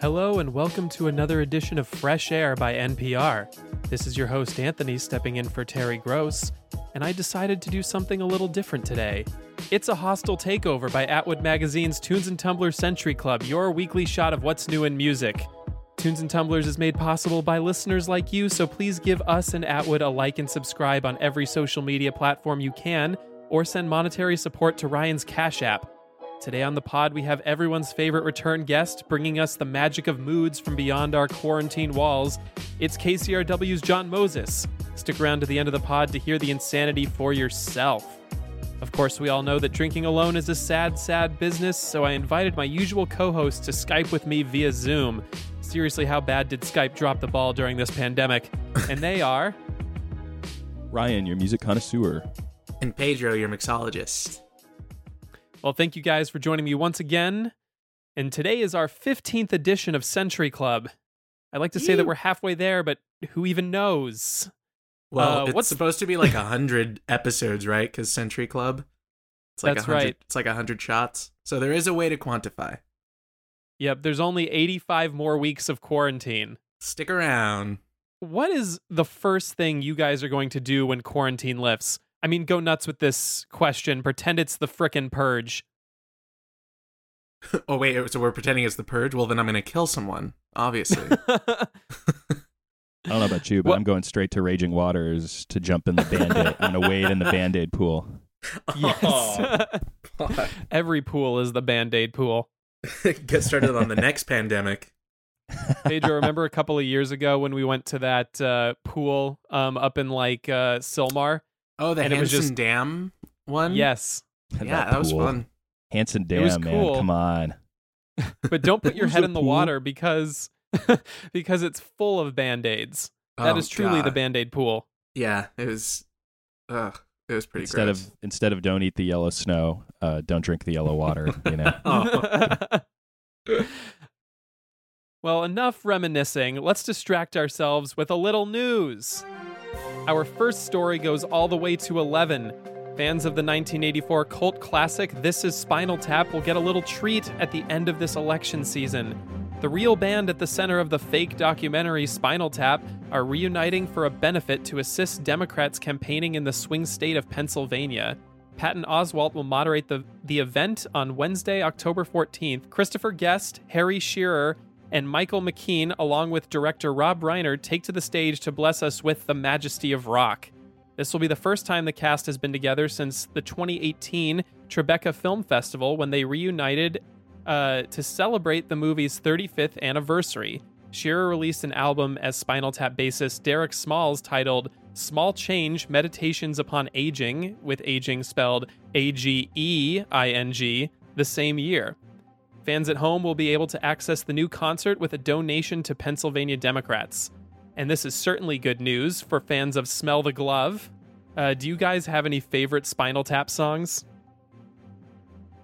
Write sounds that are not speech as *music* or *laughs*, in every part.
Hello, and welcome to another edition of Fresh Air by NPR. This is your host, Anthony, stepping in for Terry Gross, and I decided to do something a little different today. It's a hostile takeover by Atwood Magazine's Tunes and Tumblers Century Club, your weekly shot of what's new in music. Tunes and Tumblers is made possible by listeners like you, so please give us and Atwood a like and subscribe on every social media platform you can, or send monetary support to Ryan's Cash App. Today on the pod, we have everyone's favorite return guest bringing us the magic of moods from beyond our quarantine walls. It's KCRW's John Moses. Stick around to the end of the pod to hear the insanity for yourself. Of course, we all know that drinking alone is a sad, sad business, so I invited my usual co host to Skype with me via Zoom. Seriously, how bad did Skype drop the ball during this pandemic? And they are. *laughs* Ryan, your music connoisseur. And Pedro, your mixologist. Well, thank you guys for joining me once again. And today is our 15th edition of Century Club. I like to say that we're halfway there, but who even knows? Well, Uh, it's what's- supposed to be like a hundred *laughs* episodes, right? Because Century Club. It's like That's a hundred, right. It's like a hundred shots. So there is a way to quantify. Yep, there's only 85 more weeks of quarantine. Stick around. What is the first thing you guys are going to do when quarantine lifts? I mean, go nuts with this question. Pretend it's the frickin' purge. *laughs* Oh wait, so we're pretending it's the purge. Well, then I'm gonna kill someone. Obviously. *laughs* *laughs* I don't know about you, but What- I'm going straight to Raging Waters to jump in the band-aid. I'm gonna wade in the band-aid pool. Oh, yes. Every pool is the band aid pool. *laughs* Get started on the next pandemic. Pedro, remember a couple of years ago when we went to that uh, pool um, up in like uh, Sylmar? Oh, the And it was Hansen just- Dam one. Yes. Yeah, that, was fun. Hansen It was Dam, man. cool. Come on. *laughs* But don't put your *laughs* head in the pool? water because because it's full of band aids. That Oh, is truly the band aid pool. Yeah, it was. Ugh, it was pretty Instead gross. of instead of don't eat the yellow snow, uh, don't drink the yellow water. You know. *laughs* Oh. *laughs* well, enough reminiscing. Let's distract ourselves with a little news. Our first story goes all the way to 11. Fans of the 1984 cult classic This Is Spinal Tap will get a little treat at the end of this election season. The real band at the center of the fake documentary Spinal Tap are reuniting for a benefit to assist Democrats campaigning in the swing state of Pennsylvania. Patton Oswalt will moderate the, the event on Wednesday, October 14th. Christopher Guest, Harry Shearer, and Michael McKean, along with director Rob Reiner, take to the stage to bless us with the majesty of rock. This will be the first time the cast has been together since the 2018 Tribeca Film Festival when they reunited uh, to celebrate the movie's 35th anniversary. Shearer released an album as Spinal Tap bassist Derek Smalls titled Small Change Meditations Upon Aging, with aging spelled A G E I N G, the same year. Fans at home will be able to access the new concert with a donation to Pennsylvania Democrats. And this is certainly good news for fans of Smell the Glove. Uh, do you guys have any favorite Spinal Tap songs?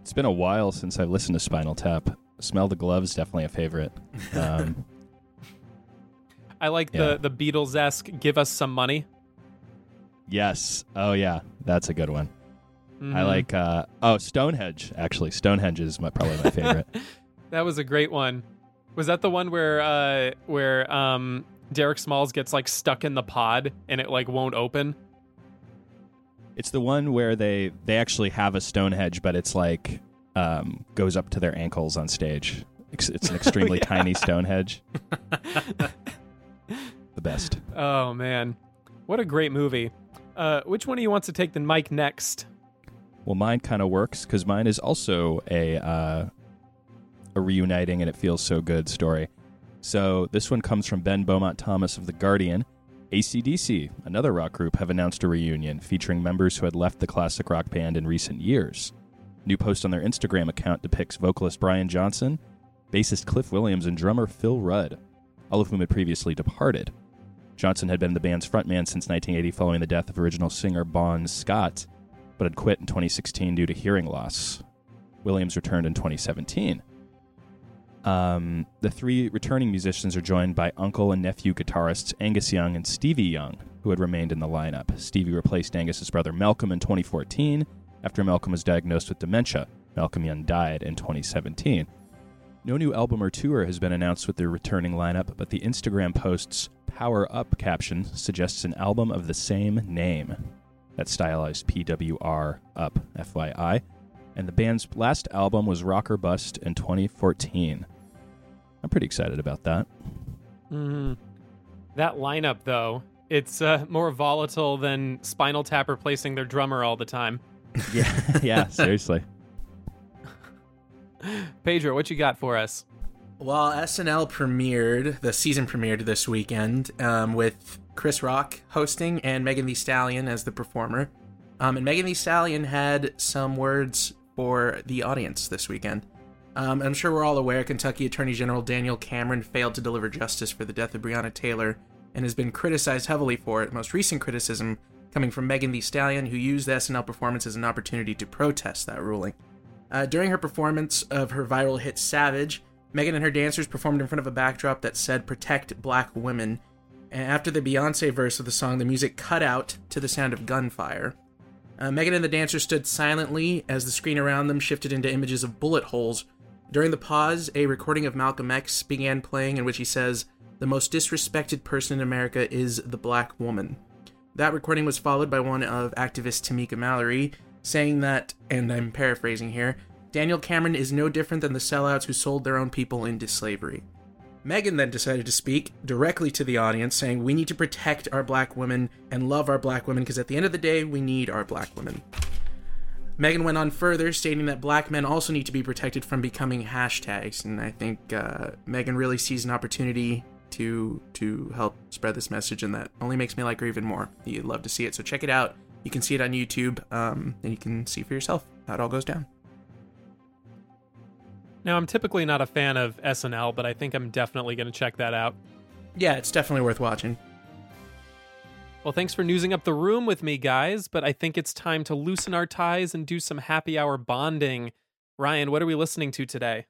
It's been a while since I've listened to Spinal Tap. Smell the Gloves definitely a favorite. Um, *laughs* I like Yeah. the the Beatles esque "Give Us Some Money." yes. Oh yeah, that's a good one. I Mhm. like. Uh, oh, Stonehenge. Actually, Stonehenge is my, probably my favorite. *laughs* that was a great one. Was that the one where uh where um Derek Smalls gets like stuck in the pod and it like won't open? It's the one where they they actually have a Stonehenge, but it's like um, goes up to their ankles on stage. It's, it's an extremely *laughs* Yeah. tiny Stonehenge. *laughs* The best. Oh man, what a great movie! Uh, which one of you wants to take the mic next? Well, mine kind of works because mine is also a uh, a reuniting and it feels so good story. So this one comes from Ben Beaumont Thomas of The Guardian. ACDC, another rock group, have announced a reunion featuring members who had left the classic rock band in recent years. New post on their Instagram account depicts vocalist Brian Johnson, bassist Cliff Williams, and drummer Phil Rudd, all of whom had previously departed. Johnson had been the band's frontman since 1980 following the death of original singer Bon Scott, but had quit in 2016 due to hearing loss. Williams returned in 2017. Um, the three returning musicians are joined by uncle and nephew guitarists Angus Young and Stevie Young, who had remained in the lineup. Stevie replaced Angus's brother Malcolm in 2014 after Malcolm was diagnosed with dementia. Malcolm Young died in 2017. No new album or tour has been announced with the returning lineup, but the Instagram post's Power Up caption suggests an album of the same name. That's stylized PWR Up, FYI. And the band's last album was Rock or Bust in 2014. I'm pretty excited about that. hmm That lineup, though, it's uh, more volatile than Spinal Tap replacing their drummer all the time. *laughs* Yeah, *laughs* yeah, seriously. *laughs* Pedro, what you got for us? Well, SNL premiered, the season premiered this weekend um, with Chris Rock hosting and Megan Thee Stallion as the performer. Um, and Megan Thee Stallion had some words for the audience this weekend. Um, I'm sure we're all aware Kentucky Attorney General Daniel Cameron failed to deliver justice for the death of Breonna Taylor and has been criticized heavily for it. Most recent criticism coming from Megan Thee Stallion, who used the SNL performance as an opportunity to protest that ruling. Uh, during her performance of her viral hit Savage, Megan and her dancers performed in front of a backdrop that said Protect Black Women. And after the Beyonce verse of the song, the music cut out to the sound of gunfire. Uh, Megan and the dancers stood silently as the screen around them shifted into images of bullet holes. During the pause, a recording of Malcolm X began playing in which he says, The most disrespected person in America is the black woman. That recording was followed by one of activist Tamika Mallory saying that, and I'm paraphrasing here, Daniel Cameron is no different than the sellouts who sold their own people into slavery. Megan then decided to speak directly to the audience, saying, We need to protect our black women and love our black women because at the end of the day, we need our black women. Megan went on further, stating that black men also need to be protected from becoming hashtags, and I think uh, Megan really sees an opportunity to to help spread this message, and that only makes me like her even more. You'd love to see it, so check it out. You can see it on YouTube, um, and you can see for yourself how it all goes down. Now, I'm typically not a fan of SNL, but I think I'm definitely going to check that out. Yeah, it's definitely worth watching. Well, thanks for newsing up the room with me, guys, but I think it's time to loosen our ties and do some happy hour bonding. Ryan, what are we listening to today?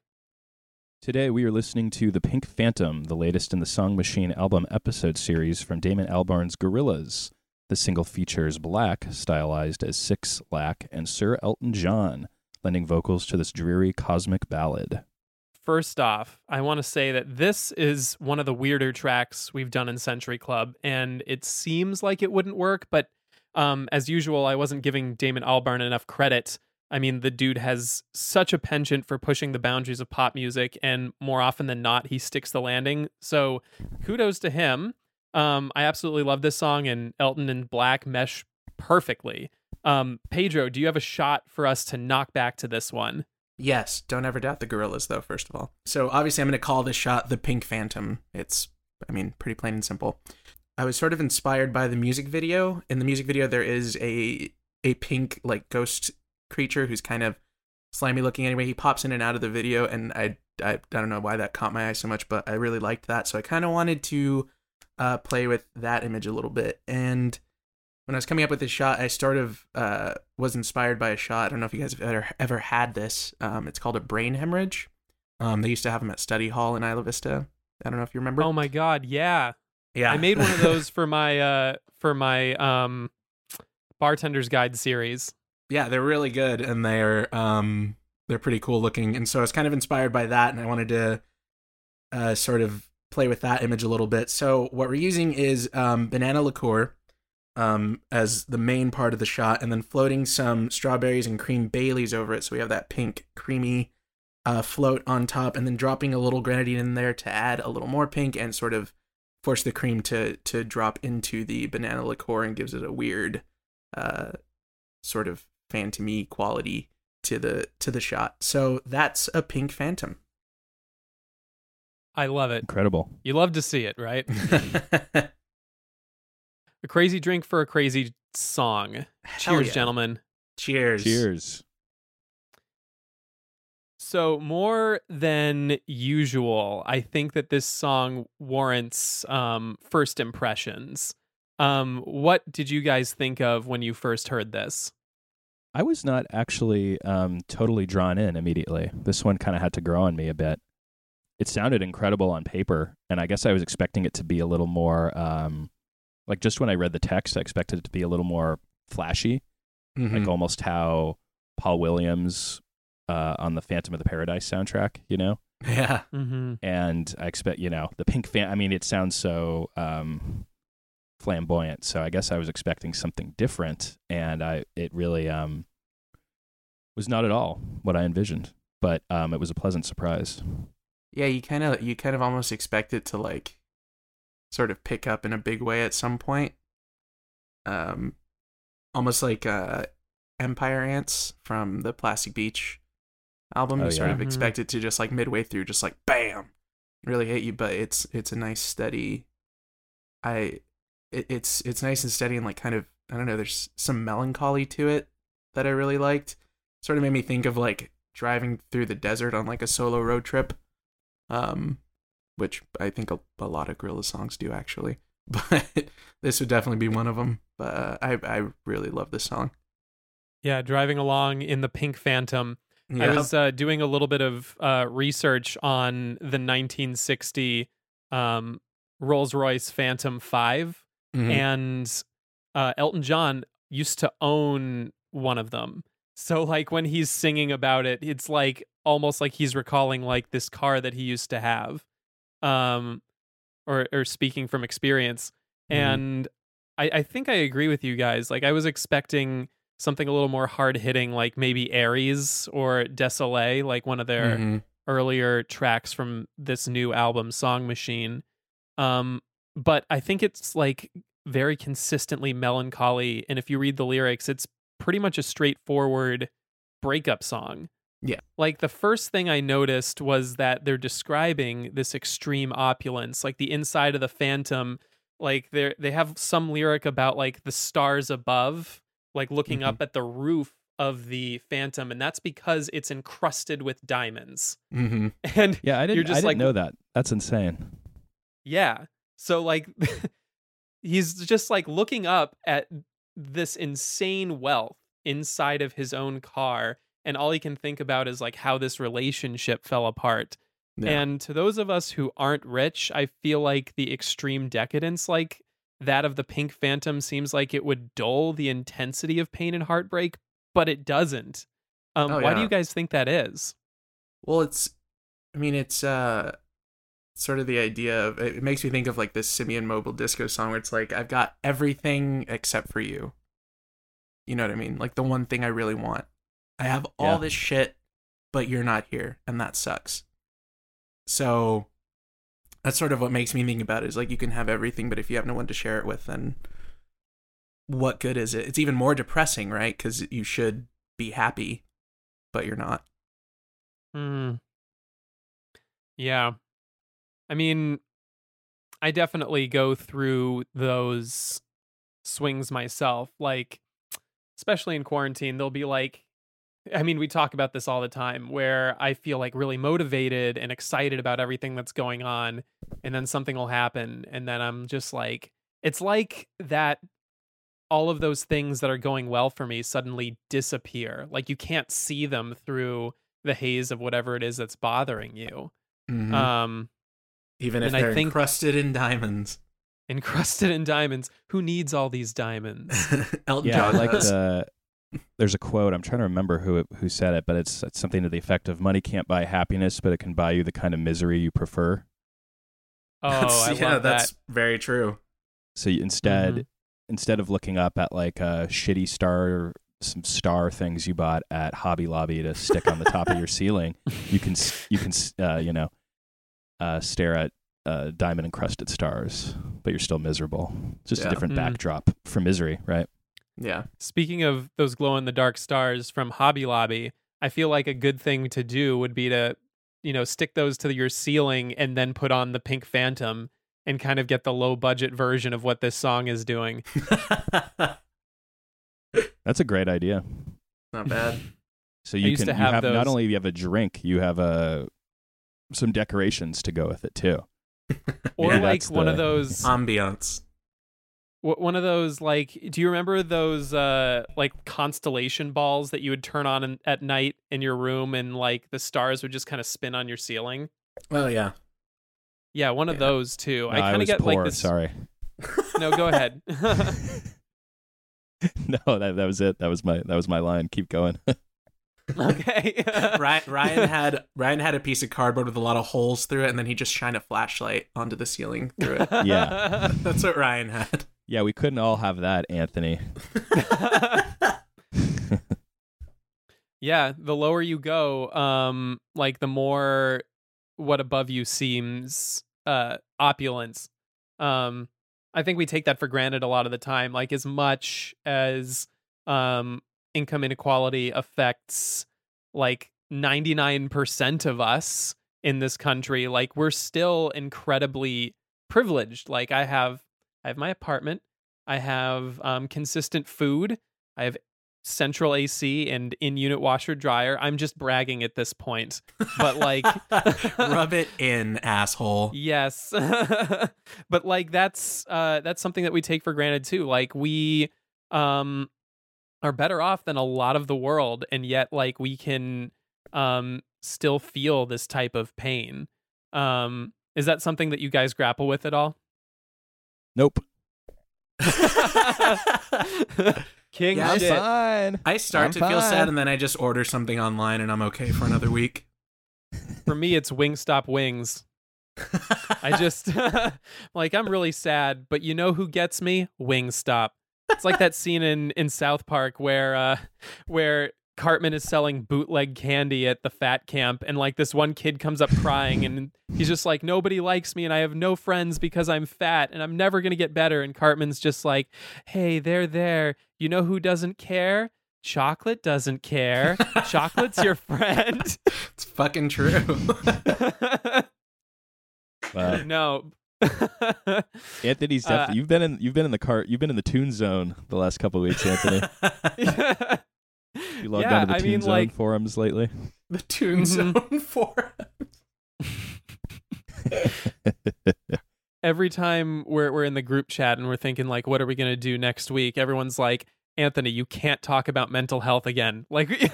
Today we are listening to The Pink Phantom, the latest in the Song Machine album episode series from Damon Albarn's Gorillaz. The single features Black, stylized as Six Lack, and Sir Elton John, lending vocals to this dreary cosmic ballad. First off, I want to say that this is one of the weirder tracks we've done in Century Club, and it seems like it wouldn't work, but um, as usual, I wasn't giving Damon Albarn enough credit. I mean, the dude has such a penchant for pushing the boundaries of pop music, and more often than not, he sticks the landing. So, kudos to him. Um, I absolutely love this song, and Elton and Black mesh perfectly. Um, Pedro, do you have a shot for us to knock back to this one? Yes, don't ever doubt the Gorillaz, though, first of all. So, obviously, I'm going to call this shot the Pink Phantom. It's, I mean, pretty plain and simple. I was sort of inspired by the music video. In the music video, there is a a pink, like, ghost creature who's kind of slimy looking anyway. He pops in and out of the video, and I, I, I don't know why that caught my eye so much, but I really liked that. So, I kind of wanted to uh, play with that image a little bit. And when I was coming up with this shot, I sort of uh, was inspired by a shot. I don't know if you guys have ever, ever had this. Um, it's called a brain hemorrhage. Um, they used to have them at Study Hall in Isla Vista. I don't know if you remember. Oh my god, yeah. yeah, I made one of *laughs* those for my uh for my um bartender's guide series. yeah, they're really good, and they're um they're pretty cool looking. And so I was kind of inspired by that, and I wanted to uh, sort of play with that image a little bit. So what we're using is um, banana liqueur um, as the main part of the shot, and then floating some strawberries and cream Baileys over it. So we have that pink, creamy uh, float on top, and then dropping a little grenadine in there to add a little more pink and sort of force the cream to to drop into the banana liqueur and gives it a weird uh, sort of phantomy quality to the to the shot. So that's a pink phantom. I love it. Incredible. You love to see it, right? *laughs* *laughs* a crazy drink for a crazy song. Cheers, yeah. gentlemen. Cheers. Cheers. So, more than usual, I think that this song warrants um, first impressions. Um, what did you guys think of when you first heard this? I was not actually um, totally drawn in immediately. This one kind of had to grow on me a bit. It sounded incredible on paper, and I guess I was expecting it to be a little more um, like just when I read the text, I expected it to be a little more flashy, Mhm. like almost how Paul Williams uh, on the Phantom of the Paradise soundtrack, you know. yeah. Mm-hmm. And I expect, you know, the pink fan. I mean, it sounds so um, flamboyant. So I guess I was expecting something different, and I it really um, was not at all what I envisioned. But um, it was a pleasant surprise. Yeah, you kind of you kind of almost expect it to like sort of pick up in a big way at some point. Um almost like uh Empire Ants from the Plastic Beach album. Oh, you sort yeah. of Mhm. expect it to just like midway through just like bam really hit you, but it's it's a nice steady I it, it's it's nice and steady and like kind of I don't know, there's some melancholy to it that I really liked. Sort of made me think of like driving through the desert on like a solo road trip um, which I think a, a lot of Gorilla songs do actually. *laughs* But this would definitely be one of them. But uh, I I really love this song. Yeah, driving along in the Pink Phantom. I was uh, doing a little bit of uh, research on the 1960 um, Rolls Royce Phantom 5, Mhm. and uh, Elton John used to own one of them. So, like, when he's singing about it, it's like almost like he's recalling like this car that he used to have, um, or or speaking from experience. Mhm. And I, I think I agree with you guys. Like, I was expecting something a little more hard hitting, like maybe Aries or Desolé, like one of their Mhm. earlier tracks from this new album, Song Machine. Um, but I think it's like very consistently melancholy. And if you read the lyrics, it's pretty much a straightforward breakup song. Yeah. Like the first thing I noticed was that they're describing this extreme opulence, like the inside of the phantom. Like they they have some lyric about like the stars above, like looking Mhm. up at the roof of the phantom, and that's because it's encrusted with diamonds. Mhm. *laughs* And Yeah, I didn't. You're just I didn't like- know that. That's insane. yeah. So like *laughs* he's just like looking up at this insane wealth inside of his own car and all he can think about is like how this relationship fell apart. Yeah. And to those of us who aren't rich, I feel like the extreme decadence like that of the Pink Phantom seems like it would dull the intensity of pain and heartbreak, but it doesn't. Um, Oh, why do you guys think that is? Well, it's, I mean, it's uh, sort of the idea of it makes me think of like this Simian Mobile Disco song where it's like I've got everything except for you. You know what I mean? Like the one thing I really want. I have all Yeah. this shit, but you're not here, and that sucks. So that's sort of what makes me think about it is like you can have everything, but if you have no one to share it with, then what good is it? It's even more depressing, right? Because you should be happy, but you're not. Hmm. Yeah. I mean, I definitely go through those swings myself. Like, especially in quarantine, there'll be like, I mean, we talk about this all the time where I feel like really motivated and excited about everything that's going on. And then something will happen. And then I'm just like, it's like that all of those things that are going well for me suddenly disappear. Like you can't see them through the haze of whatever it is that's bothering you. Mhm. Um, Even if and I they're think- encrusted in diamonds. encrusted in diamonds. Who needs all these diamonds? *laughs* Elton Yeah, I John like does. the. There's a quote. I'm trying to remember who it, who said it, but it's, it's something to the effect of "Money can't buy happiness, but it can buy you the kind of misery you prefer." Oh, *laughs* That's- I yeah, love that's that. very true. So you, instead, Mhm. instead of looking up at like a shitty star, some star things you bought at Hobby Lobby to stick on the top of your *laughs* ceiling, you can you can uh, you know uh, stare at uh, diamond encrusted stars, but you're still miserable. It's just Yeah. a different Mm. backdrop for misery, right? Yeah. Speaking of those glow in the dark stars from Hobby Lobby, I feel like a good thing to do would be to you know, stick those to your ceiling and then put on the Pink Phantom and kind of get the low budget version of what this song is doing. *laughs* That's a great idea. Not bad. *laughs* So you used can to you have have not only you have a drink, you have a some decorations to go with it too. *laughs* Or Maybe like that's one of those Ambiance. Wh- one of those like do you remember those uh like constellation balls that you would turn on in, at night in your room and like the stars would just kind of spin on your ceiling Oh yeah. yeah one of Yeah. those too No, i kind was of get poor. like this Sorry. *laughs* no go ahead *laughs* *laughs* no, that that was it. That was my that was my line. Keep going. okay Ryan, Ryan had Ryan had a piece of cardboard with a lot of holes through it, and then he just shined a flashlight onto the ceiling through it. Yeah. That's what Ryan had. Yeah, we couldn't all have that, Anthony. *laughs* yeah the lower you go um like the more what above you seems uh opulence um i think we take that for granted a lot of the time like as much as um income inequality affects like 99% of us in this country like we're still incredibly privileged like i have i have my apartment i have um consistent food i have central AC and in unit washer dryer. I'm just bragging at this point. But like *laughs* rub it *laughs* in, asshole. yes. *laughs* but like that's uh that's something that we take for granted too. Like we um are better off than a lot of the world and yet like we can um still feel this type of pain. Um is that something that you guys grapple with at all? Nope. *laughs* King Yeah, I shit. fine. I start I'm to feel sad, and then I just order something online, and I'm okay for another week. For me it's Wingstop wings. I just *laughs* like I'm really sad, but you know who gets me? Wingstop. It's like that scene in in South Park where uh where Cartman is selling bootleg candy at the fat camp and like this one kid comes up crying and he's just like nobody likes me and I have no friends because I'm fat and I'm never going to get better and Cartman's just like, "Hey, there they're there. You know who doesn't care? Chocolate doesn't care. *laughs* Chocolate's your friend." *laughs* it's fucking true. *laughs* Wow. no. Anthony's Uh, definitely you've been in you've been in the cart you've been in the tune zone the last couple of weeks, Anthony. You logged yeah, onto the I Tune mean, Zone like, forums lately. the Toon Mhm. Zone *laughs* forum. every time we're we're in the group chat and we're thinking like, what are we gonna do next week? Everyone's like, Anthony, you can't talk about mental health again. *laughs* Like, *laughs*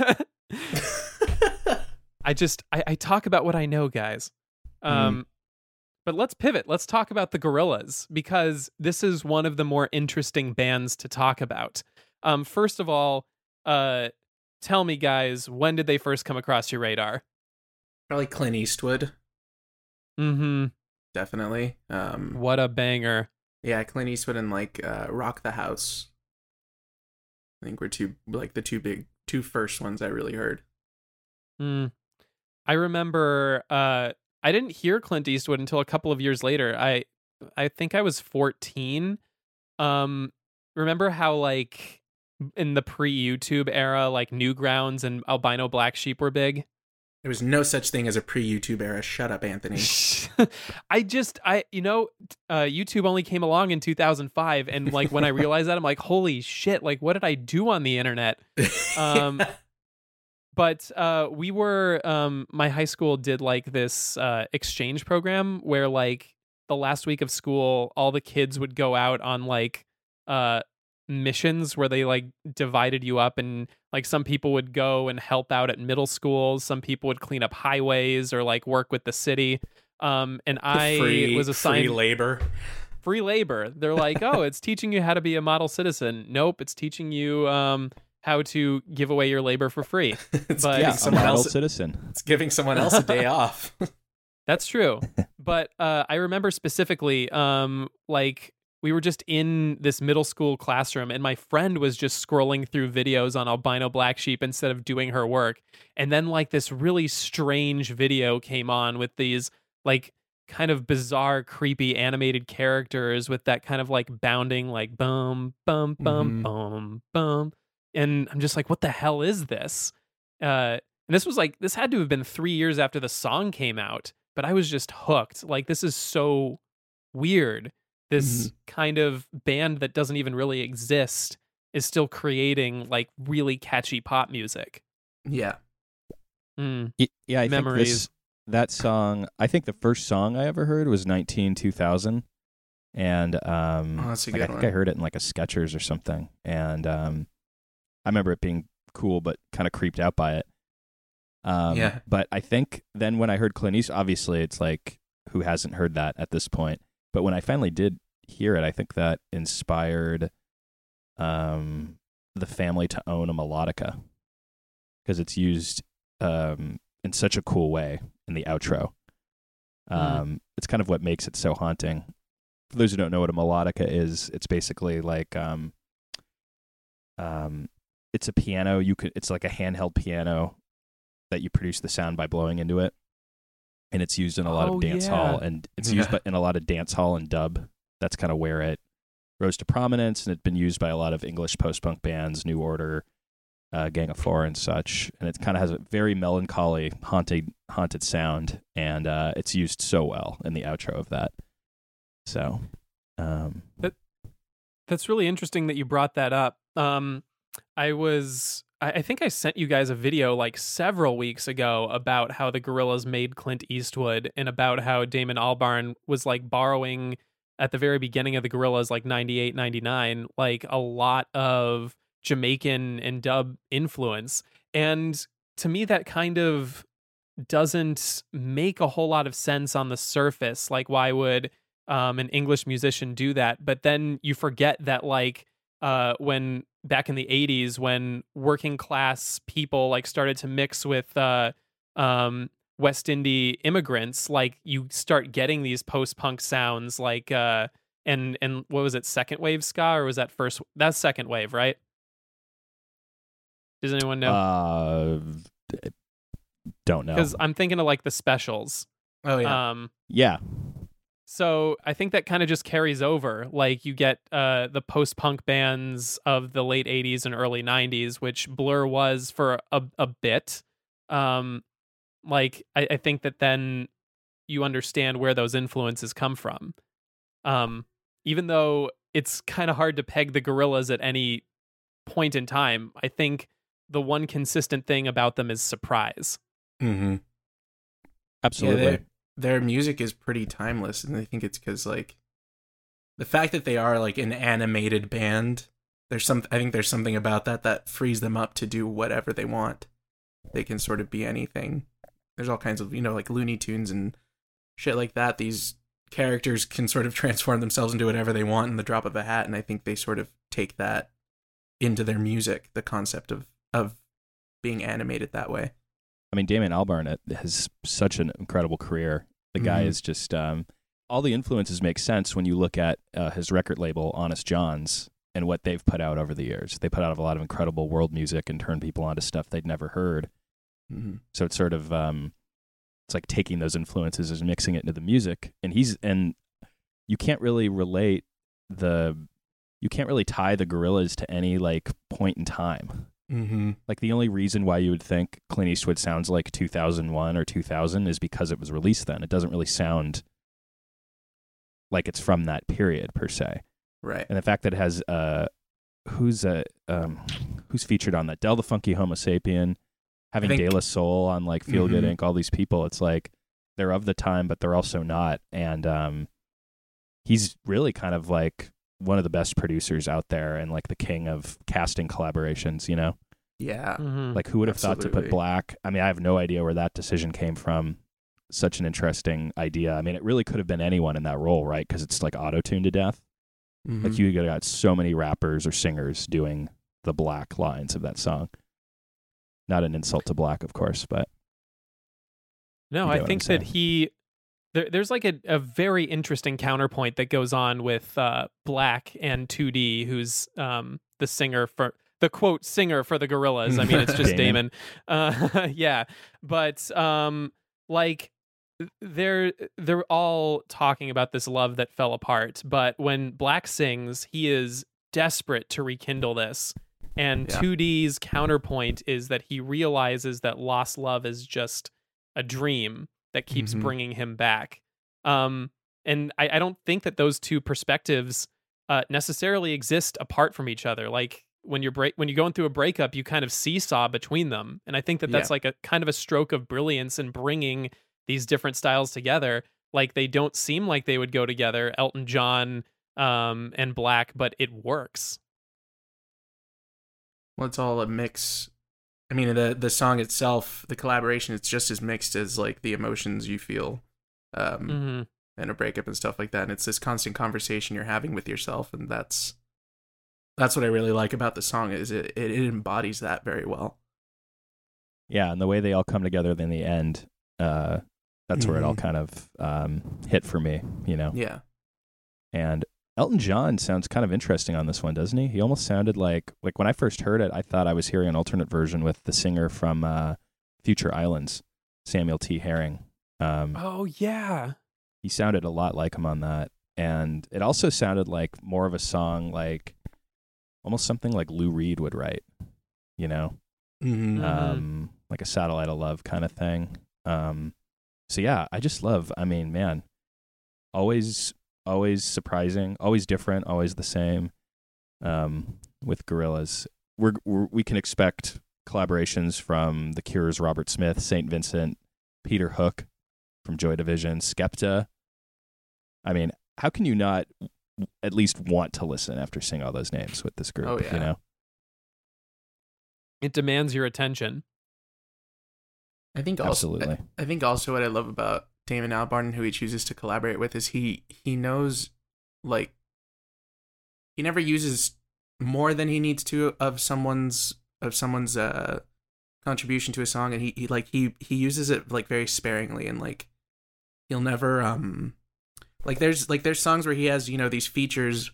I just I, I talk about what I know, guys. Um, but let's pivot. Let's talk about the Gorillaz because this is one of the more interesting bands to talk about. Um, first of all, uh, tell me, guys, when did they first come across your radar? Probably Clint Eastwood, Mm-hmm. definitely. Um, What a banger. yeah, Clint Eastwood and like uh, Rock the House. I think were two like the two big two first ones I really heard. Mm. I remember uh I didn't hear Clint Eastwood until a couple of years later. I I think I was 14. Um remember how like in the pre-YouTube era like Newgrounds and Albino Black Sheep were big? There was no such thing as a pre-YouTube era. Shut up, Anthony. *laughs* I just I you know uh YouTube only came along in 2005 and like when I *laughs* realized that I'm like holy shit like what did I do on the internet? *laughs* Um, but uh, we were um, my high school did like this uh, exchange program where like the last week of school all the kids would go out on like uh, missions where they like divided you up and like some people would go and help out at middle schools some people would clean up highways or like work with the city um, and *laughs* i free, was assigned free labor. free labor. They're like, *laughs* oh, it's teaching you how to be a model citizen. Nope, it's teaching you um, how to give away your labor for free. *laughs* it's But- Yeah, someone model else. citizen. It's giving someone else a day off. That's true. but uh, I remember specifically, um, like we were just in this middle school classroom, and my friend was just scrolling through videos on albino black sheep instead of doing her work. And then like this really strange video came on with these like kind of bizarre, creepy animated characters with that kind of like bounding, like bum bum bum Mhm. bum bum. And I'm just like, what the hell is this? Uh, And this was like this had to have been 3 years after the song came out, but I was just hooked. Like this is so weird. This kind of band that doesn't even really exist is still creating like really catchy pop music. Yeah. Mm. Yeah, I think Memories. this, that song. I think the first song I ever heard was 19 2000, and um, Oh, that's a like, I think one. I heard it in like a Skechers or something, and um, I remember it being cool, but kind of creeped out by it. Um, Yeah. But I think then when I heard Clint Eastwood, obviously it's like who hasn't heard that at this point. But when I finally did hear it, I think that inspired um, the family to own a melodica because it's used um, in such a cool way in the outro. Um, It's kind of what makes it so haunting. For those who don't know what a melodica is, it's basically like um, um, it's a piano. You could it's like a handheld piano that you produce the sound by blowing into it, and it's used in a lot Oh, of dance yeah. hall and it's used Yeah. by, in a lot of dance hall and dub. That's kind of where it rose to prominence, and it's been used by a lot of English post punk bands, New Order, uh, Gang of Four, and such. And it kind of has a very melancholy, haunted, haunted sound, and uh, it's used so well in the outro of that. So, um, That's really interesting that you brought that up. Um, I was, I, think I sent you guys a video like several weeks ago about how the Gorillaz made Clint Eastwood and about how Damon Albarn was like borrowing at the very beginning of the Gorillaz, like 98, 99, like a lot of Jamaican and dub influence. And to me, that kind of doesn't make a whole lot of sense on the surface. Like, why would um, an English musician do that? But then you forget that, like, uh, when back in the 80s, when working class people like started to mix with uh, um, West Indie immigrants, like you start getting these post punk sounds, like uh, and and what was it, second wave ska, or was that first? That's second wave, right? Does anyone know? uh, don't know. Because I'm thinking of like the specials. Oh yeah. Um, yeah, so I think that kind of just carries over. Like you get uh, the post punk bands of the late '80s and early '90s, which Blur was for a a bit. Um, like I, I think that then you understand where those influences come from. Um, even though it's kind of hard to peg the Gorillaz at any point in time, I think the one consistent thing about them is surprise. mm-hmm. absolutely. Yeah, their, music is pretty timeless, and I think it's because like the fact that they are like an animated band. There's some. I think there's something about that that frees them up to do whatever they want. They can sort of be anything. There's all kinds of you know like Looney Tunes and shit like that. These characters can sort of *laughs* transform themselves into whatever they want in the drop of a hat, and I think they sort of take that into their music. The concept of of being animated that way. I mean, Damon Albarn uh, has such an incredible career. The guy Mhm. is just um, all the influences make sense when you look at uh, his record label, Honest Jon's, and what they've put out over the years. They put out a lot of incredible world music and turn people onto stuff they'd never heard. Mm-hmm. So it's sort of um, it's like taking those influences and mixing it into the music. And he's and you can't really relate the you can't really tie the Gorillaz to any like point in time. Mm-hmm. Like the only reason why you would think Clint Eastwood sounds like 2001 or 2000 is because it was released then. It doesn't really sound like it's from that period per se. Right. And the fact that it has uh who's uh, um who's featured on that Del the Funky Homosapien, having think- De La Soul on like Feel Good Mhm. Inc. All these people, it's like they're of the time, but they're also not. And um, he's really kind of like one of the best producers out there and like the king of casting collaborations. You know, Yeah. Mhm. like who would have thought to put Black? I mean, I have no idea where that decision came from. Such an interesting idea. I mean, it really could have been anyone in that role, right? Because it's like auto tuned to death. Mhm. Like you got so many rappers or singers doing the black lines of that song. Not an insult to black, of course, but No, I get what I'm think that he there, there's like a, a very interesting counterpoint that goes on with uh, Black and 2D, who's um, the singer for the quote singer for the Gorillaz. I mean, it's *laughs* just Damon. Uh, *laughs* yeah, but um, like they're they're all talking about this love that fell apart. But when Black sings, he is desperate to rekindle this, And Yeah. 2D's counterpoint is that he realizes that lost love is just a dream that keeps Mhm. bringing him back. Um, and I, I don't think that those two perspectives uh, necessarily exist apart from each other. Like when you're break when you're going through a breakup, you kind of seesaw between them, and I think that that's Yeah. like a kind of a stroke of brilliance in bringing these different styles together. Like they don't seem like they would go together, Elton John um, and Black, but it works. Well, it's all a mix. I mean, the the song itself, the collaboration, it's just as mixed as like the emotions you feel, um, hmm in a breakup and stuff like that. And it's this constant conversation you're having with yourself, and that's that's what I really like about the song is it it, it embodies that very well. Yeah, and the way they all come together in the end, uh, that's where it all Mhm. kind of um, hit for me, you know. Yeah, And Elton John sounds kind of interesting on this one, doesn't he? He almost sounded like like when I first heard it, I thought I was hearing an alternate version with the singer from uh, Future Islands, Samuel T. Herring. Um, Oh yeah. he sounded a lot like him on that, and it also sounded like more of a song like almost something like Lou Reed would write, you know, mm-hmm. Mhm. um, like a Satellite of Love kind of thing. Um, so yeah, I just love. I mean, man, always, always surprising, always different, always the same. Um, with Gorillaz, we're, we're we can expect collaborations from The Cure's Robert Smith, Saint Vincent, Peter Hook from Joy Division, Skepta. I mean, how can you not at least want to listen after seeing all those names with this group? Oh, yeah. You know, It demands your attention. I think also absolutely. I think also what I love about Damon Albarn who he chooses to collaborate with is he he knows like he never uses more than he needs to of someone's of someone's uh contribution to a song. And he, he like he he uses it like very sparingly and like he'll never um like there's like there's songs where he has you know these features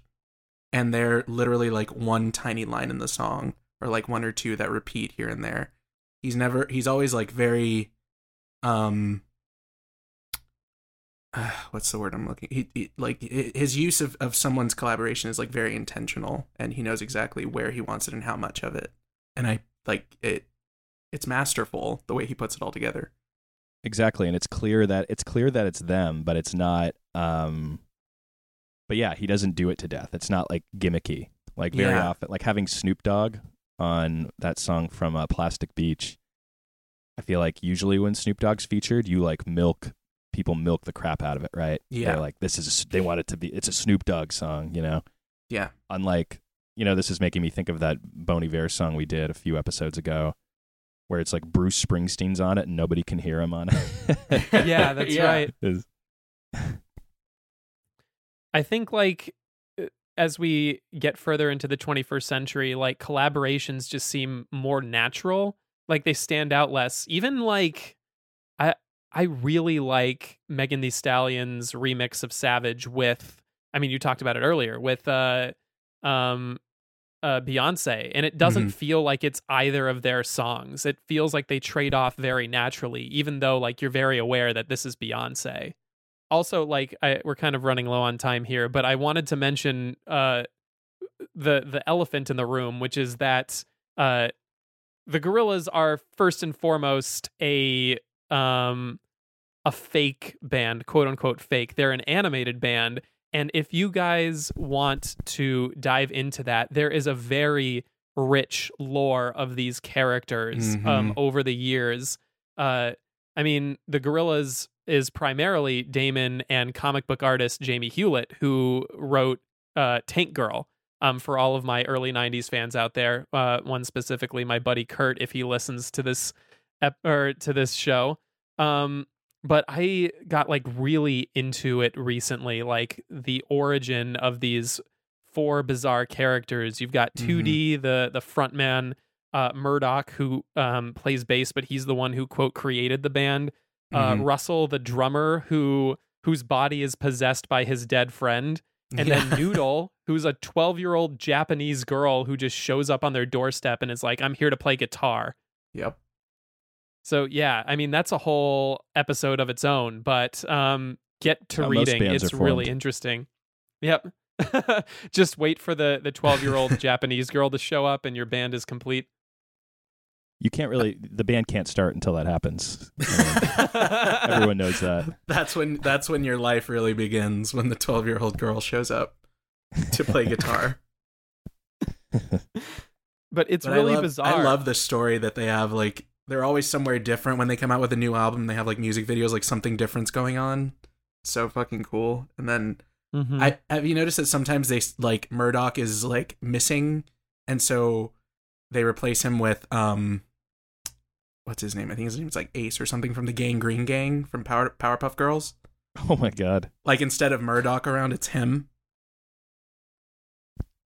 and they're literally like one tiny line in the song or like one or two that repeat here and there. He's never he's always like very um *sighs* what's the word i'm looking he, he like his use of, of someone's collaboration is like very intentional and he knows exactly where he wants it and how much of it and i like it it's masterful the way he puts it all together Exactly, and it's clear that it's clear that it's them, but it's not. Um, but yeah, he doesn't do it to death. It's not like gimmicky. Like very Yeah. often, like having Snoop Dogg on that song from uh, Plastic Beach. I feel like usually when Snoop Dogg's featured, you like milk people milk the crap out of it, right? Yeah. They're like, this is a s they want it to be. It's a Snoop Dogg song, you know. yeah Unlike, you know, this is making me think of that Bon Iver song we did a few episodes ago, where it's like Bruce Springsteen's on it and nobody can hear him on it. *laughs* Yeah, *laughs* that's Yeah. right. Is- I think like uh, as we get further into the 21st century, like collaborations just seem more natural. Like they stand out less. Even like I really like Megan Thee Stallion's remix of Savage with I mean you talked about it earlier with uh um uh Beyonce and it doesn't Mhm. feel like it's either of their songs. It feels like they trade off very naturally even though like you're very aware that this is Beyonce also like I, we're kind of running low on time here but i wanted to mention uh the the elephant in the room which is that uh the Gorillaz are first and foremost a um a fake band quote unquote fake they're an animated band and if you guys want to dive into that there is a very rich lore of these characters um Mhm. over the years uh I mean, the Gorillaz is primarily Damon and comic book artist Jamie Hewlett, who wrote uh, Tank Girl. Um, for all of my early '90s fans out there, uh, one specifically, my buddy Kurt, if he listens to this ep- or to this show. Um, but I got like really into it recently, like the origin of these four bizarre characters. You've got 2D, the the frontman uh, Murdoc, who um, plays bass, but he's the one who quote created the band. Uh, Mhm. Russell, the drummer, who whose body is possessed by his dead friend, and Yeah. then Noodle, *laughs* who's a 12 year old Japanese girl who just shows up on their doorstep and is like, "I'm here to play guitar." yep So yeah, I mean that's a whole episode of its own, but um, get to How reading. It's really interesting. Yep. *laughs* Just wait for the the 12 year old *laughs* Japanese girl to show up, and your band is complete. You can't really. The band can't start until that happens. I mean, *laughs* everyone knows that. That's when that's when your life really begins when the 12-year-old girl shows up to play guitar. But it's But really I love, bizarre. I love the story that they have like they're always somewhere different when they come out with a new album. They have like music videos like something different's going on. So fucking cool. And then Mhm. I have you noticed that sometimes they like Murdoc is like missing and so they replace him with um what's his name? I think his name's like Ace or something from the Gang Green Gang from Power Powerpuff Girls. *laughs* Oh my god, Like instead of Murdoc around, it's him.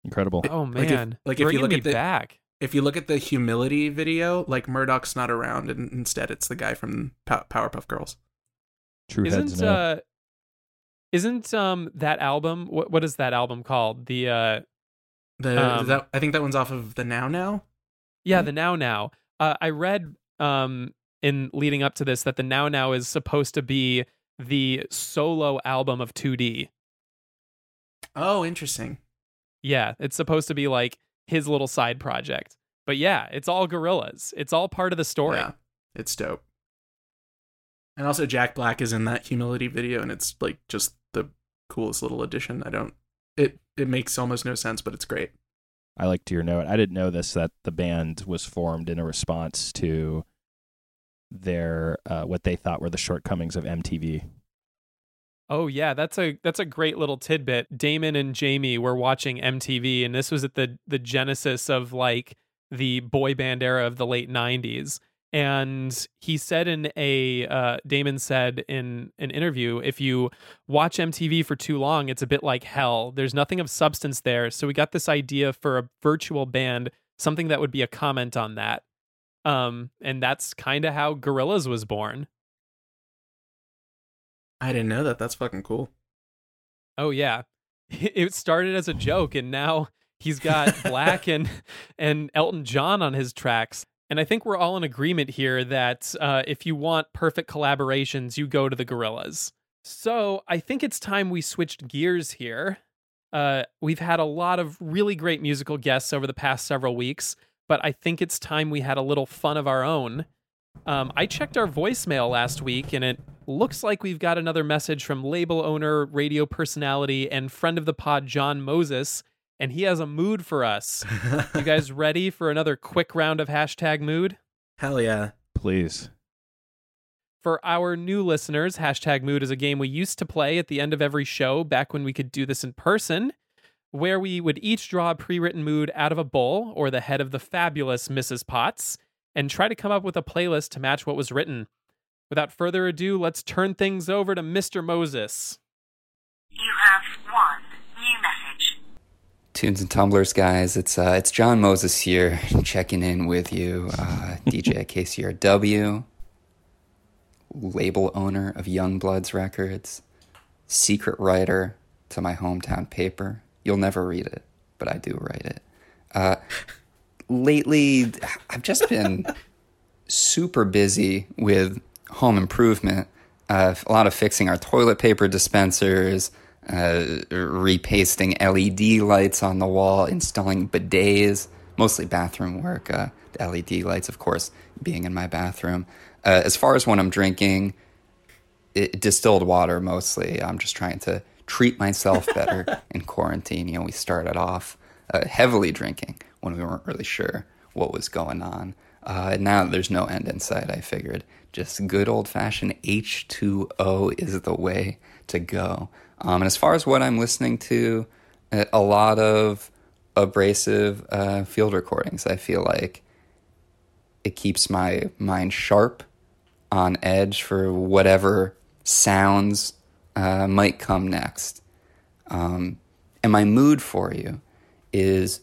incredible! oh like if- man, like if you Bringing look me at the- back. If you look at the humility video, like Murdoc's not around, and instead it's the guy from Pow- Powerpuff Girls. True heads Isn't know. uh, isn't um that album? What what is that album called? The uh, The Um, that I think that one's off of the Now Now. yeah, Mhm. the Now Now. Uh, I read um in leading up to this that the Now Now is supposed to be the solo album of 2D. Oh, interesting. Yeah, it's supposed to be like his little side project. But yeah, it's all Gorillaz. It's all part of the story. Yeah, it's dope. And also, Jack Black is in that humility video, and it's like just the coolest little addition. I don't. It it makes almost no sense, but it's great. I liked your note. I didn't know this that the band was formed in a response to their uh, what they thought were the shortcomings of MTV. Oh yeah, that's a that's a great little tidbit. Damon and Jamie were watching MTV and this was at the the genesis of like the boy band era of the late 90s. And he said in a uh, Damon said in an interview, if you watch MTV for too long, it's a bit like hell. There's nothing of substance there. So we got this idea for a virtual band, something that would be a comment on that. Um, and that's kind of how Gorillaz was born. I didn't know that. That's fucking cool. Oh yeah. *laughs* It started as a joke and now he's got *laughs* 6LACK and and Elton John on his tracks. And I think we're all in agreement here that uh, if you want perfect collaborations, you go to the Gorillaz. So I think it's time we switched gears here. Uh, we've had a lot of really great musical guests over the past several weeks, but I think it's time we had a little fun of our own. Um, I checked our voicemail last week, and it looks like we've got another message from label owner, radio personality, and friend of the pod, John Moses, and he has a mood for us. You *laughs* guys ready for another quick round of hashtag mood? Hell yeah. Please. For our new listeners, hashtag mood is a game we used to play at the end of every show back when we could do this in person, where we would each draw a pre written mood out of a bowl or the head of the fabulous Mrs. Potts and try to come up with a playlist to match what was written. Without further ado, let's turn things over to Mr. Moses. You have one new message. Tunes and tumblers, guys. It's uh, it's John Moses here, checking in with you, uh, *laughs* DJ at KCRW, label owner of Youngbloods Records, secret writer to my hometown paper. You'll never read it, but I do write it. Uh, lately, I've just been super busy with home improvement. Uh, a lot of fixing our toilet paper dispensers, uh, repasting LED lights on the wall, installing bidets, mostly bathroom work. Uh, the LED lights, of course, being in my bathroom. Uh, as far as when I'm drinking, it, distilled water mostly. I'm just trying to treat myself better *laughs* in quarantine. You know, we started off uh, heavily drinking when we weren't really sure what was going on. Uh, now there's no end in sight, I figured just good old fashioned H2O is the way to go. Um, and as far as what I'm listening to, uh, a lot of abrasive uh, field recordings. I feel like it keeps my mind sharp, on edge for whatever sounds uh, might come next. Um, and my mood for you is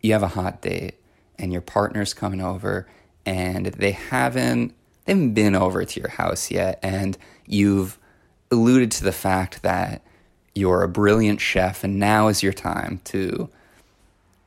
you have a hot date and your partner's coming over and they haven't they haven't been over to your house yet. And you've alluded to the fact that you're a brilliant chef and now is your time to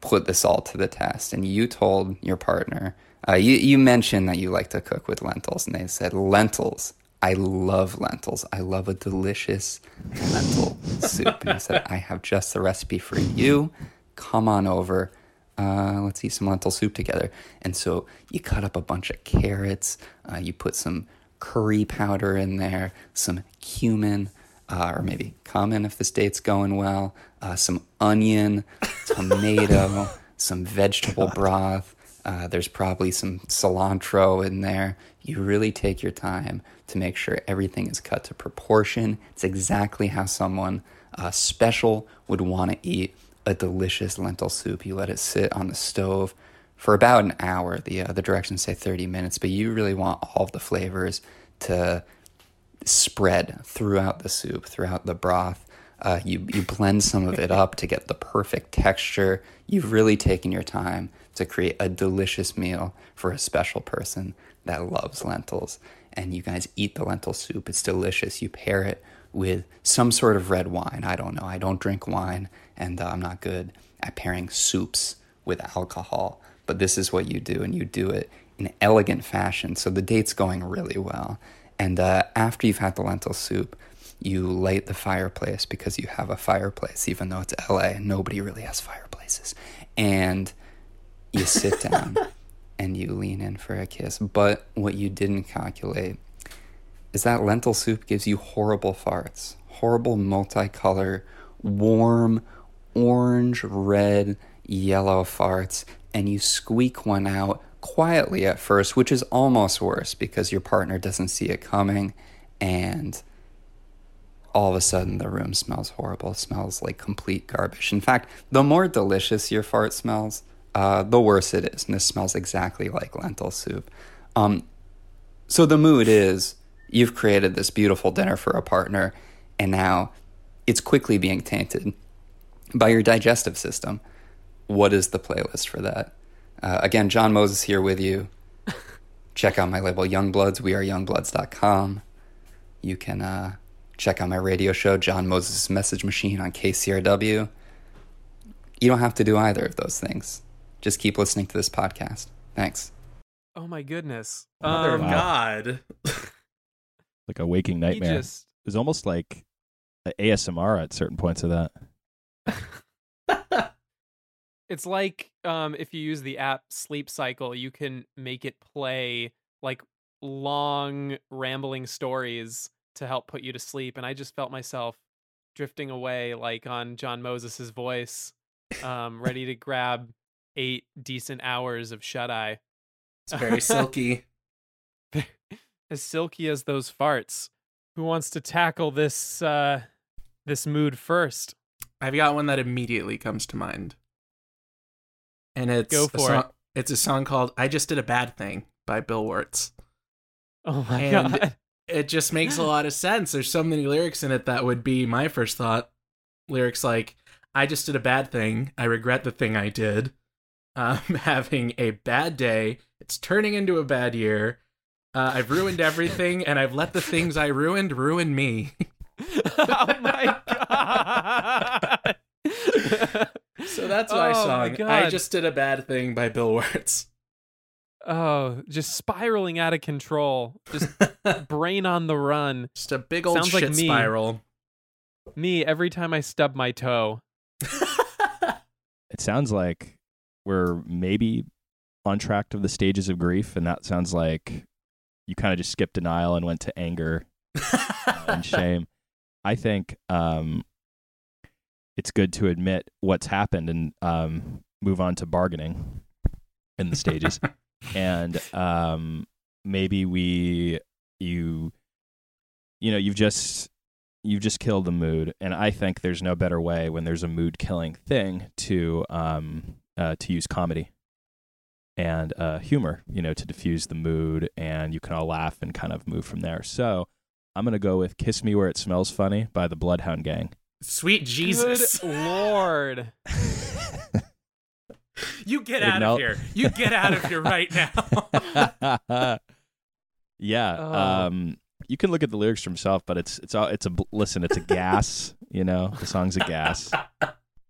put this all to the test. And you told your partner uh, you, you mentioned that you like to cook with lentils and they said lentils I love lentils. I love a delicious lentil soup. And I said, I have just the recipe for you. Come on over. Uh, let's eat some lentil soup together. And so you cut up a bunch of carrots. Uh, you put some curry powder in there, some cumin, uh, or maybe cumin if the state's going well, uh, some onion, *laughs* tomato, *laughs* some vegetable broth. Uh, there's probably some cilantro in there. You really take your time to make sure everything is cut to proportion. It's exactly how someone uh, special would want to eat a delicious lentil soup. You let it sit on the stove for about an hour. The uh, the directions say 30 minutes, but you really want all of the flavors to spread throughout the soup, throughout the broth. Uh, you you blend some of it up to get the perfect texture. You've really taken your time to create a delicious meal for a special person that loves lentils. And you guys eat the lentil soup. It's delicious. You pair it with some sort of red wine. I don't know. I don't drink wine, and uh, I'm not good at pairing soups with alcohol. But this is what you do, and you do it in elegant fashion. So the date's going really well. And uh, after you've had the lentil soup, you light the fireplace because you have a fireplace, even though it's LA. Nobody really has fireplaces. And you sit down and you lean in for a kiss. But what you didn't calculate is that lentil soup gives you horrible farts, horrible multicolor, warm, orange, red, yellow farts, and you squeak one out quietly at first, which is almost worse because your partner doesn't see it coming and all of a sudden the room smells horrible. Smells like complete garbage. In fact, the more delicious your fart smells, uh, the worse it is. And this smells exactly like lentil soup. Um, so the mood is you've created this beautiful dinner for a partner, and now it's quickly being tainted by your digestive system. What is the playlist for that? Uh, again, John Moses here with you. *laughs* Check out my label Youngbloods, weareyoungbloods.com. You can uh, check out my radio show, John Moses' Message Machine on KCRW. You don't have to do either of those things. Just keep listening to this podcast. Thanks. Oh my goodness. Mother of Um, God. *laughs* Like a waking he nightmare. just It was almost like ASMR at certain points of that. *laughs* It's like um, if you use the app Sleep Cycle, you can make it play like long rambling stories to help put you to sleep. And I just felt myself drifting away, like on John Moses's voice, um, ready to grab eight decent hours of shut eye, It's very silky. *laughs* as silky as those farts. Who wants to tackle this uh, this mood first? I've got one that immediately comes to mind. And it's Go a for song, it. it's a song called I Just Did a Bad Thing by Bill Wurtz. Oh my And- god! It just makes a lot of sense. There's so many lyrics in it that would be my first thought. Lyrics like I just did a bad thing. I regret the thing I did. I'm *laughs* having a bad day. It's turning into a bad year. Uh, I've ruined everything, and I've let the things I ruined ruin me. *laughs* oh my god! *laughs* So that's my Oh song. God. I just did a bad thing by Bill Wurtz. oh, just spiraling out of control. Just brain on the run. Just a big old Sounds like shit me. spiral. Me every time I stub my toe. It sounds like we're maybe on track of the stages of grief, and that sounds like you kind of just skipped denial and went to anger *laughs* and shame. I think um, it's good to admit what's happened and um, move on to bargaining in the stages. *laughs* and um, maybe we, you, you know, you've just you've just killed the mood, and I think there's no better way when there's a mood killing thing to um, uh, to use comedy and uh, humor, you know, to diffuse the mood, and you can all laugh and kind of move from there. So I'm gonna go with "Kiss Me Where It Smells Funny" by the Bloodhound Gang. Sweet Jesus. Good *laughs* lord. You get out no- of here. You get out of here right now. *laughs* yeah. Oh. Um, you can look at the lyrics for yourself, but it's it's all it's a listen. It's a gas. you know, the song's a gas. *laughs*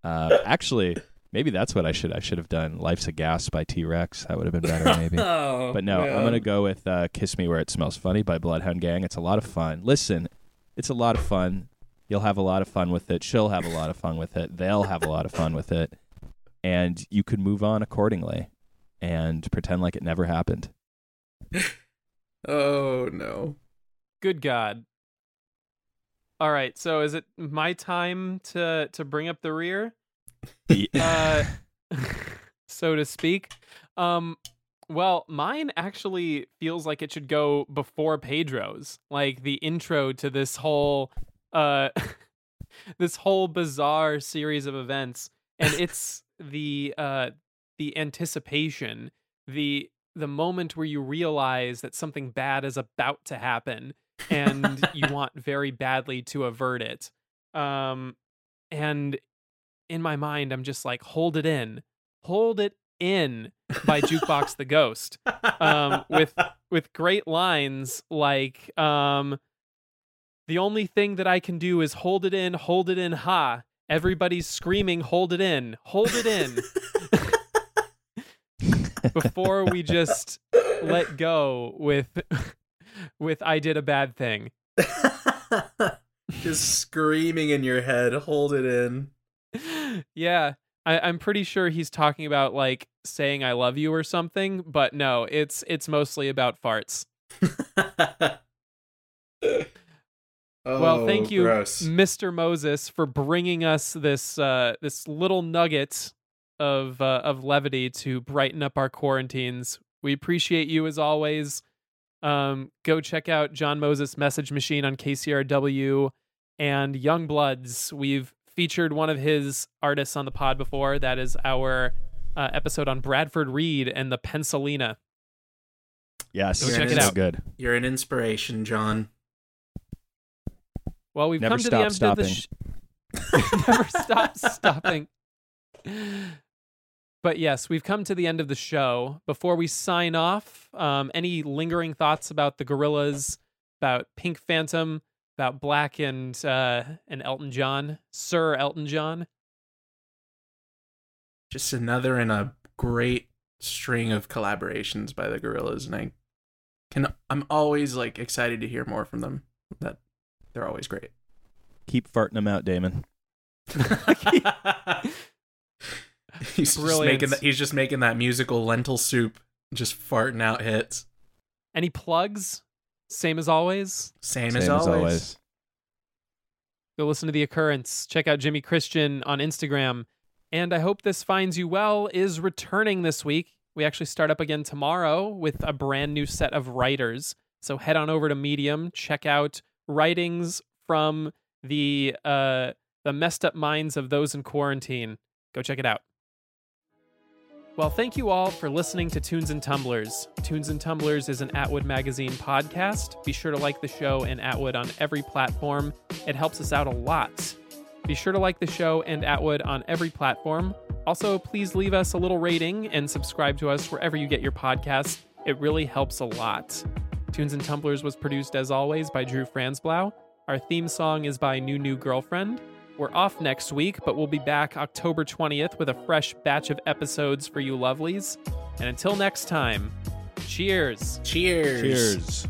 Uh, actually, Maybe that's what I should I should have done. Life's a Gas by T Rex. That would have been better, *laughs* maybe. Oh, But no, I'm gonna go with uh, "Kiss Me Where It Smells Funny" by Bloodhound Gang. It's a lot of fun. Listen, it's a lot of fun. You'll have a lot of fun with it. She'll have a lot of fun with it. They'll have a lot of fun with it, and you can move on accordingly and pretend like it never happened. *laughs* Oh no. Good God. All right, so is it my time to to bring up the rear? *laughs* uh, so to speak. Um, well, mine actually feels like it should go before Pedro's, like the intro to this whole, uh, *laughs* this whole bizarre series of events, and *laughs* it's the uh the anticipation, the the moment where you realize that something bad is about to happen, and you want very badly to avert it. Um, and in my mind, I'm just like, hold it in, hold it in by Jukebox the Ghost, um, with *laughs* with great lines like, um, the only thing that I can do is hold it in, hold it in, ha. Everybody's screaming, hold it in, hold it in. *laughs* Before we just let go with *laughs* with I did a bad thing. Just screaming in your head, hold it in. Yeah, I, I'm pretty sure he's talking about like saying I love you or something, but no, it's it's mostly about farts. *laughs* well, thank Oh, you, gross. Mr. Moses, for bringing us this uh, this little nugget of uh, of levity to brighten up our quarantines. We appreciate you as always. Um, go check out John Moses Message Machine on KCRW and Young Bloods. We've featured one of his artists on the pod before. That is our uh, episode on Bradford Reed and the Pencilina. Yes, Go check it out. Good. You're an inspiration, John. Well, we've Never come to the stop end of the sh- *laughs* Never stop stopping. But yes, we've come to the end of the show. Before we sign off, um, any lingering thoughts about the Gorillaz, about Pink Phantom, about 6LACK and uh, and Elton John, Sir Elton John? Just another in a great string of collaborations by the Gorillaz, and I can I'm always like excited to hear more from them. That they're always great. Keep farting them out, Damon. *laughs* *laughs* he's just making that, he's just making that musical lentil soup, just farting out hits. Any plugs? Same as always. Same, Same as, always. Go listen to The Occurrence. Check out Jimmy Christian on Instagram. And I hope this finds you well is returning this week. We actually start up again tomorrow with a brand new set of writers. So head on over to Medium, check out writings from the uh the messed up minds of those in quarantine. Go check it out. Well, thank you all for listening to Tunes and Tumblers. Tunes and Tumblers is an Atwood Magazine podcast. Be sure to like the show and Atwood on every platform. It helps us out a lot. Be sure to like the show and Atwood on every platform. Also, please leave us a little rating and subscribe to us wherever you get your podcasts. It really helps a lot. Tunes and Tumblers was produced as always by Drew Franzblau. Our theme song is by New New Girlfriend. We're off next week, but we'll be back October 20th with a fresh batch of episodes for you lovelies. And until next time, cheers. Cheers. Cheers.